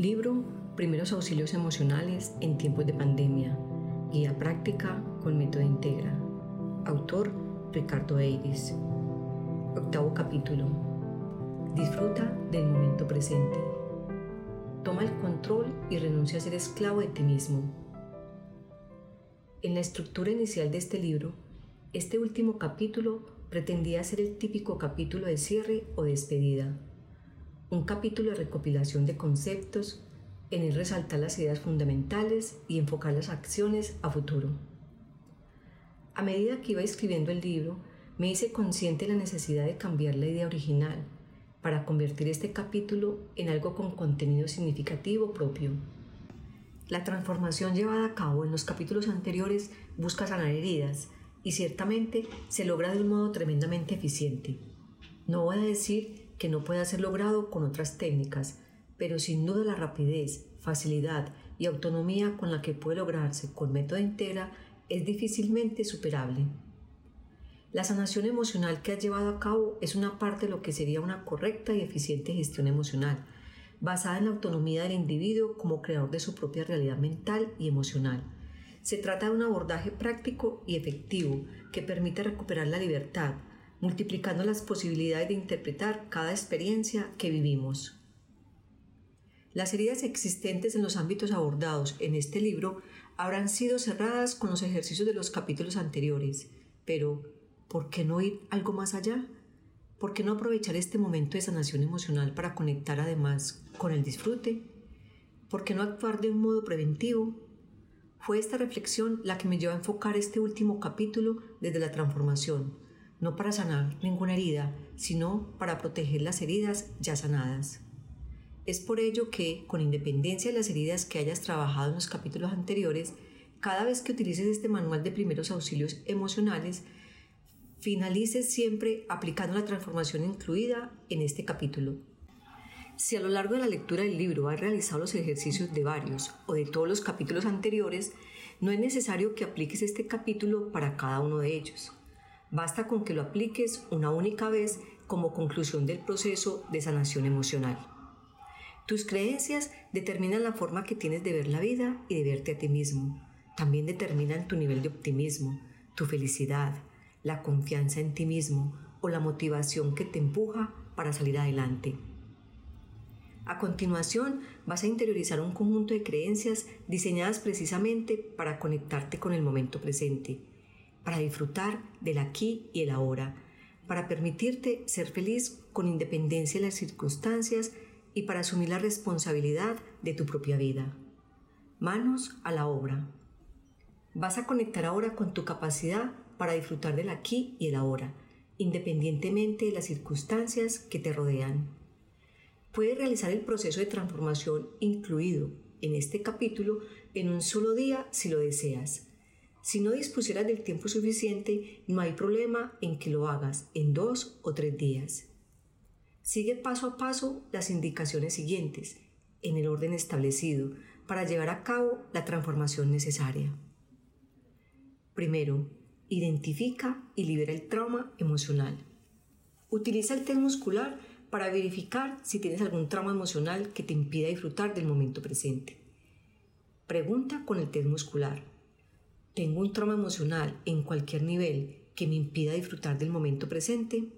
Libro Primeros Auxilios Emocionales en tiempos de pandemia. Guía práctica con método Integra. Autor Ricardo Eiris. Octavo capítulo. Disfruta del momento presente. Toma el control y renuncia a ser esclavo de ti mismo. En la estructura inicial de este libro, este último capítulo pretendía ser el típico capítulo de cierre o despedida un capítulo de recopilación de conceptos en el resaltar las ideas fundamentales y enfocar las acciones a futuro. A medida que iba escribiendo el libro, me hice consciente de la necesidad de cambiar la idea original para convertir este capítulo en algo con contenido significativo propio. La transformación llevada a cabo en los capítulos anteriores busca sanar heridas y ciertamente se logra de un modo tremendamente eficiente. No voy a decir que no pueda ser logrado con otras técnicas, pero sin duda la rapidez, facilidad y autonomía con la que puede lograrse con método integra es difícilmente superable. La sanación emocional que has llevado a cabo es una parte de lo que sería una correcta y eficiente gestión emocional, basada en la autonomía del individuo como creador de su propia realidad mental y emocional. Se trata de un abordaje práctico y efectivo que permite recuperar la libertad, multiplicando las posibilidades de interpretar cada experiencia que vivimos. Las heridas existentes en los ámbitos abordados en este libro habrán sido cerradas con los ejercicios de los capítulos anteriores, pero ¿por qué no ir algo más allá? ¿Por qué no aprovechar este momento de sanación emocional para conectar además con el disfrute? ¿Por qué no actuar de un modo preventivo? Fue esta reflexión la que me llevó a enfocar este último capítulo desde la transformación, no para sanar ninguna herida, sino para proteger las heridas ya sanadas. Es por ello que, con independencia de las heridas que hayas trabajado en los capítulos anteriores, cada vez que utilices este manual de primeros auxilios emocionales, finalices siempre aplicando la transformación incluida en este capítulo. Si a lo largo de la lectura del libro has realizado los ejercicios de varios o de todos los capítulos anteriores, no es necesario que apliques este capítulo para cada uno de ellos. Basta con que lo apliques una única vez como conclusión del proceso de sanación emocional. Tus creencias determinan la forma que tienes de ver la vida y de verte a ti mismo. También determinan tu nivel de optimismo, tu felicidad, la confianza en ti mismo o la motivación que te empuja para salir adelante. A continuación, vas a interiorizar un conjunto de creencias diseñadas precisamente para conectarte con el momento presente para disfrutar del aquí y el ahora, para permitirte ser feliz con independencia de las circunstancias y para asumir la responsabilidad de tu propia vida. Manos a la obra. Vas a conectar ahora con tu capacidad para disfrutar del aquí y el ahora, independientemente de las circunstancias que te rodean. Puedes realizar el proceso de transformación incluido en este capítulo en un solo día si lo deseas si no dispusieras del tiempo suficiente, no hay problema en que lo hagas en dos o tres días. Sigue paso a paso las indicaciones siguientes, en el orden establecido, para llevar a cabo la transformación necesaria. Primero, identifica y libera el trauma emocional. Utiliza el test muscular para verificar si tienes algún trauma emocional que te impida disfrutar del momento presente. Pregunta con el test muscular tengo un trauma emocional en cualquier nivel que me impida disfrutar del momento presente?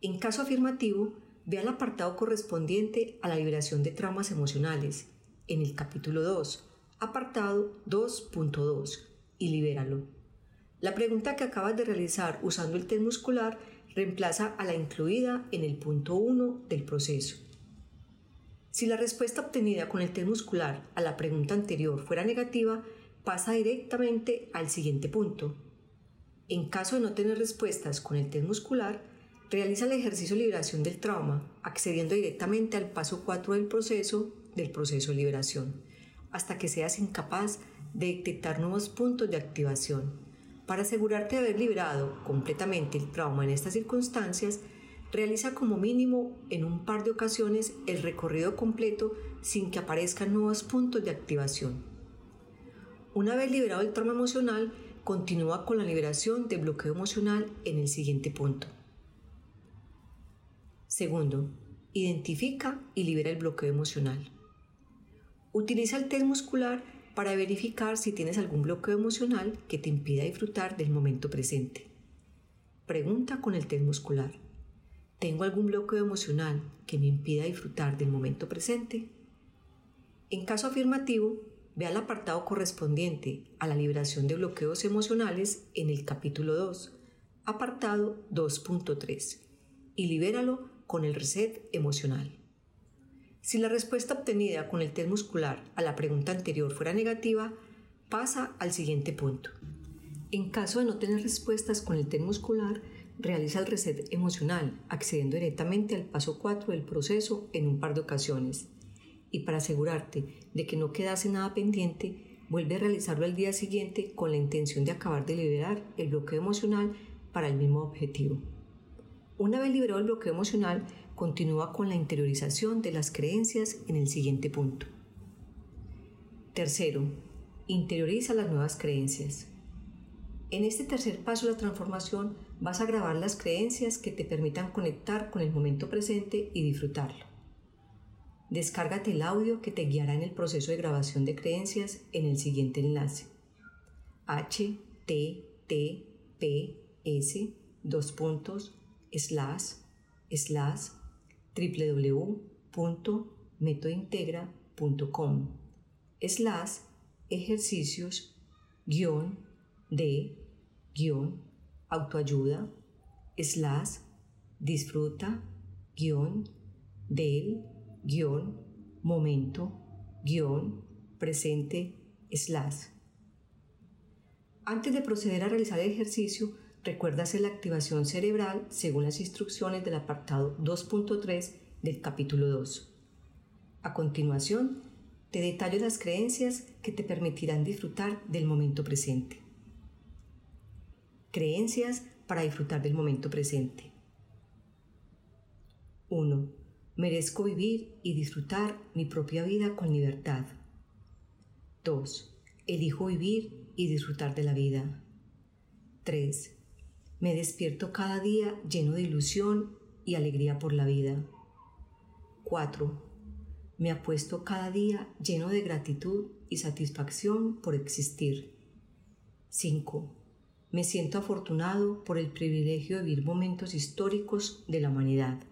En caso afirmativo, ve al apartado correspondiente a la liberación de traumas emocionales, en el capítulo 2, apartado 2.2, y libéralo. La pregunta que acabas de realizar usando el test muscular reemplaza a la incluida en el punto 1 del proceso. Si la respuesta obtenida con el test muscular a la pregunta anterior fuera negativa, pasa directamente al siguiente punto. En caso de no tener respuestas con el test muscular, realiza el ejercicio de liberación del trauma, accediendo directamente al paso 4 del proceso del proceso de liberación, hasta que seas incapaz de detectar nuevos puntos de activación. Para asegurarte de haber liberado completamente el trauma en estas circunstancias, realiza como mínimo en un par de ocasiones el recorrido completo sin que aparezcan nuevos puntos de activación. Una vez liberado el trauma emocional, continúa con la liberación del bloqueo emocional en el siguiente punto. Segundo, identifica y libera el bloqueo emocional. Utiliza el test muscular para verificar si tienes algún bloqueo emocional que te impida disfrutar del momento presente. Pregunta con el test muscular. ¿Tengo algún bloqueo emocional que me impida disfrutar del momento presente? En caso afirmativo, ve al apartado correspondiente a la liberación de bloqueos emocionales en el capítulo 2, apartado 2.3, y libéralo con el reset emocional. Si la respuesta obtenida con el test muscular a la pregunta anterior fuera negativa, pasa al siguiente punto. En caso de no tener respuestas con el test muscular, realiza el reset emocional, accediendo directamente al paso 4 del proceso en un par de ocasiones. Y para asegurarte de que no quedase nada pendiente, vuelve a realizarlo al día siguiente con la intención de acabar de liberar el bloqueo emocional para el mismo objetivo. Una vez liberado el bloqueo emocional, continúa con la interiorización de las creencias en el siguiente punto. Tercero, interioriza las nuevas creencias. En este tercer paso de la transformación vas a grabar las creencias que te permitan conectar con el momento presente y disfrutarlo. Descárgate el audio que te guiará en el proceso de grabación de creencias en el siguiente enlace. Https dos puntos slash slash www.metointegra.com slash ejercicios guion de guion autoayuda slash disfruta guion guion momento guion presente slash antes de proceder a realizar el ejercicio recuerda hacer la activación cerebral según las instrucciones del apartado 2.3 del capítulo 2. A continuación, te detallo las creencias que te permitirán disfrutar del momento presente. Creencias para disfrutar del momento presente. 1. Merezco vivir y disfrutar mi propia vida con libertad. 2. Elijo vivir y disfrutar de la vida. 3. Me despierto cada día lleno de ilusión y alegría por la vida. 4. Me apuesto cada día lleno de gratitud y satisfacción por existir. 5. Me siento afortunado por el privilegio de vivir momentos históricos de la humanidad.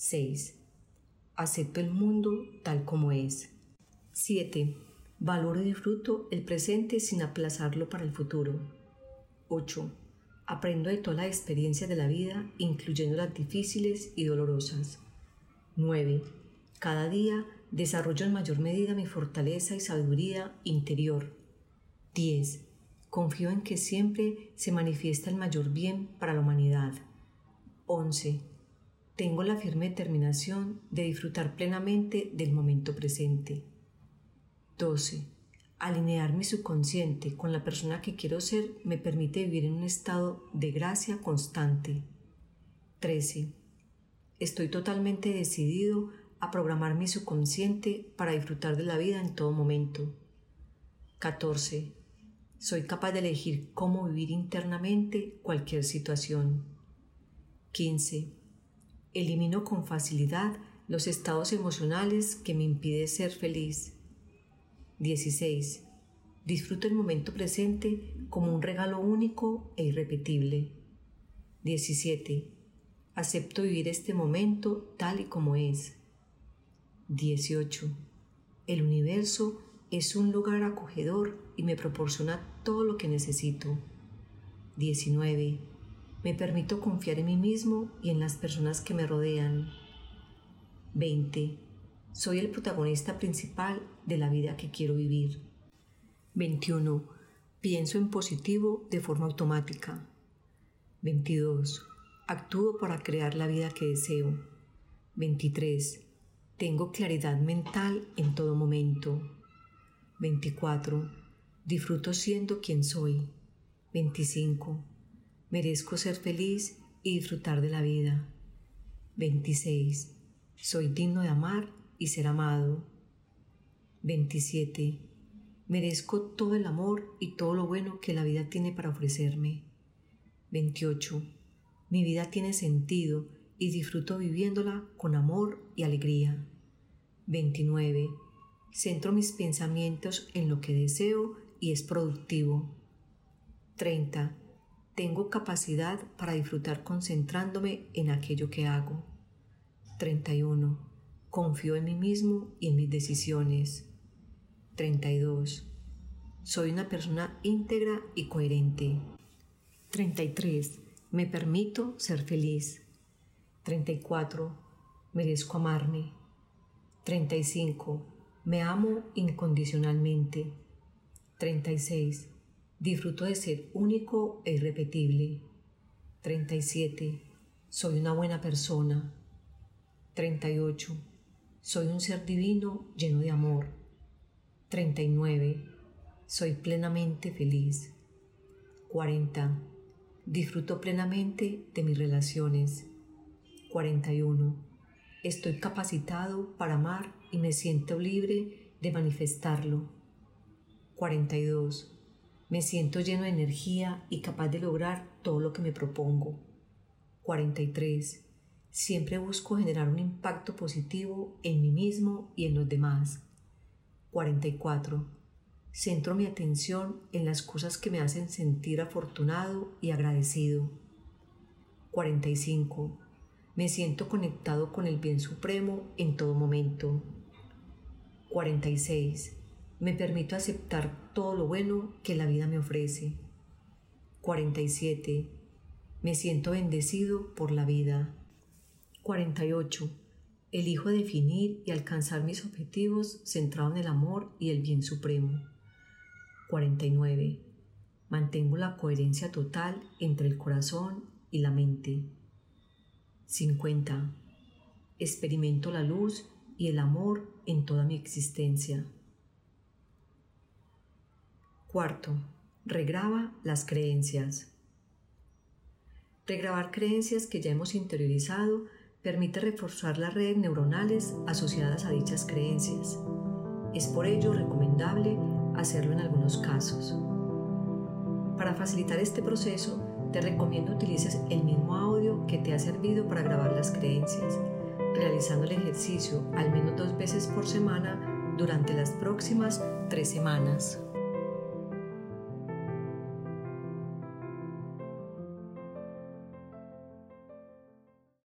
6. Acepto el mundo tal como es. 7. Valoro y disfruto el presente sin aplazarlo para el futuro. 8 Aprendo de todas las experiencias de la vida, incluyendo las difíciles y dolorosas. 9. Cada día desarrollo en mayor medida mi fortaleza y sabiduría interior. 10. Confío en que siempre se manifiesta el mayor bien para la humanidad. 11. Tengo la firme determinación de disfrutar plenamente del momento presente. 12. Alinear mi subconsciente con la persona que quiero ser me permite vivir en un estado de gracia constante. 13. Estoy totalmente decidido a programar mi subconsciente para disfrutar de la vida en todo momento. 14. Soy capaz de elegir cómo vivir internamente cualquier situación. 15. Elimino con facilidad los estados emocionales que me impiden ser feliz. 16. Disfruto el momento presente como un regalo único e irrepetible. 17. Acepto vivir este momento tal y como es. 18. El universo es un lugar acogedor y me proporciona todo lo que necesito. 19. Me permito confiar en mí mismo y en las personas que me rodean. 20. Soy el protagonista principal de la vida que quiero vivir. 21. Pienso en positivo de forma automática. 22. Actúo para crear la vida que deseo. 23. Tengo claridad mental en todo momento. 24. Disfruto siendo quien soy. 25. Merezco ser feliz y disfrutar de la vida. 26. Soy digno de amar y ser amado. 27. Merezco todo el amor y todo lo bueno que la vida tiene para ofrecerme. 28. Mi vida tiene sentido y disfruto viviéndola con amor y alegría. 29. Centro mis pensamientos en lo que deseo y es productivo. 30. Tengo capacidad para disfrutar concentrándome en aquello que hago. 31. Confío en mí mismo y en mis decisiones. 32. Soy una persona íntegra y coherente. 33. Me permito ser feliz. 34. Merezco amarme. 35. Me amo incondicionalmente. 36. Disfruto de ser único e irrepetible. 37. Soy una buena persona. 38. Soy un ser divino lleno de amor. 39. Soy plenamente feliz. 40. Disfruto plenamente de mis relaciones. 41. Estoy capacitado para amar y me siento libre de manifestarlo. 42. Me siento lleno de energía y capaz de lograr todo lo que me propongo. 43. Siempre busco generar un impacto positivo en mí mismo y en los demás. 44. Centro mi atención en las cosas que me hacen sentir afortunado y agradecido. 45. Me siento conectado con el bien supremo en todo momento. 46. Me permito aceptar todo lo bueno que la vida me ofrece. 47. Me siento bendecido por la vida. 48. Elijo definir y alcanzar mis objetivos centrados en el amor y el bien supremo. 49. Mantengo la coherencia total entre el corazón y la mente. 50. Experimento la luz y el amor en toda mi existencia. Cuarto, regraba las creencias. Regrabar creencias que ya hemos interiorizado permite reforzar las redes neuronales asociadas a dichas creencias. Es por ello recomendable hacerlo en algunos casos. Para facilitar este proceso, te recomiendo utilices el mismo audio que te ha servido para grabar las creencias, realizando el ejercicio al menos dos veces por semana durante las próximas tres semanas.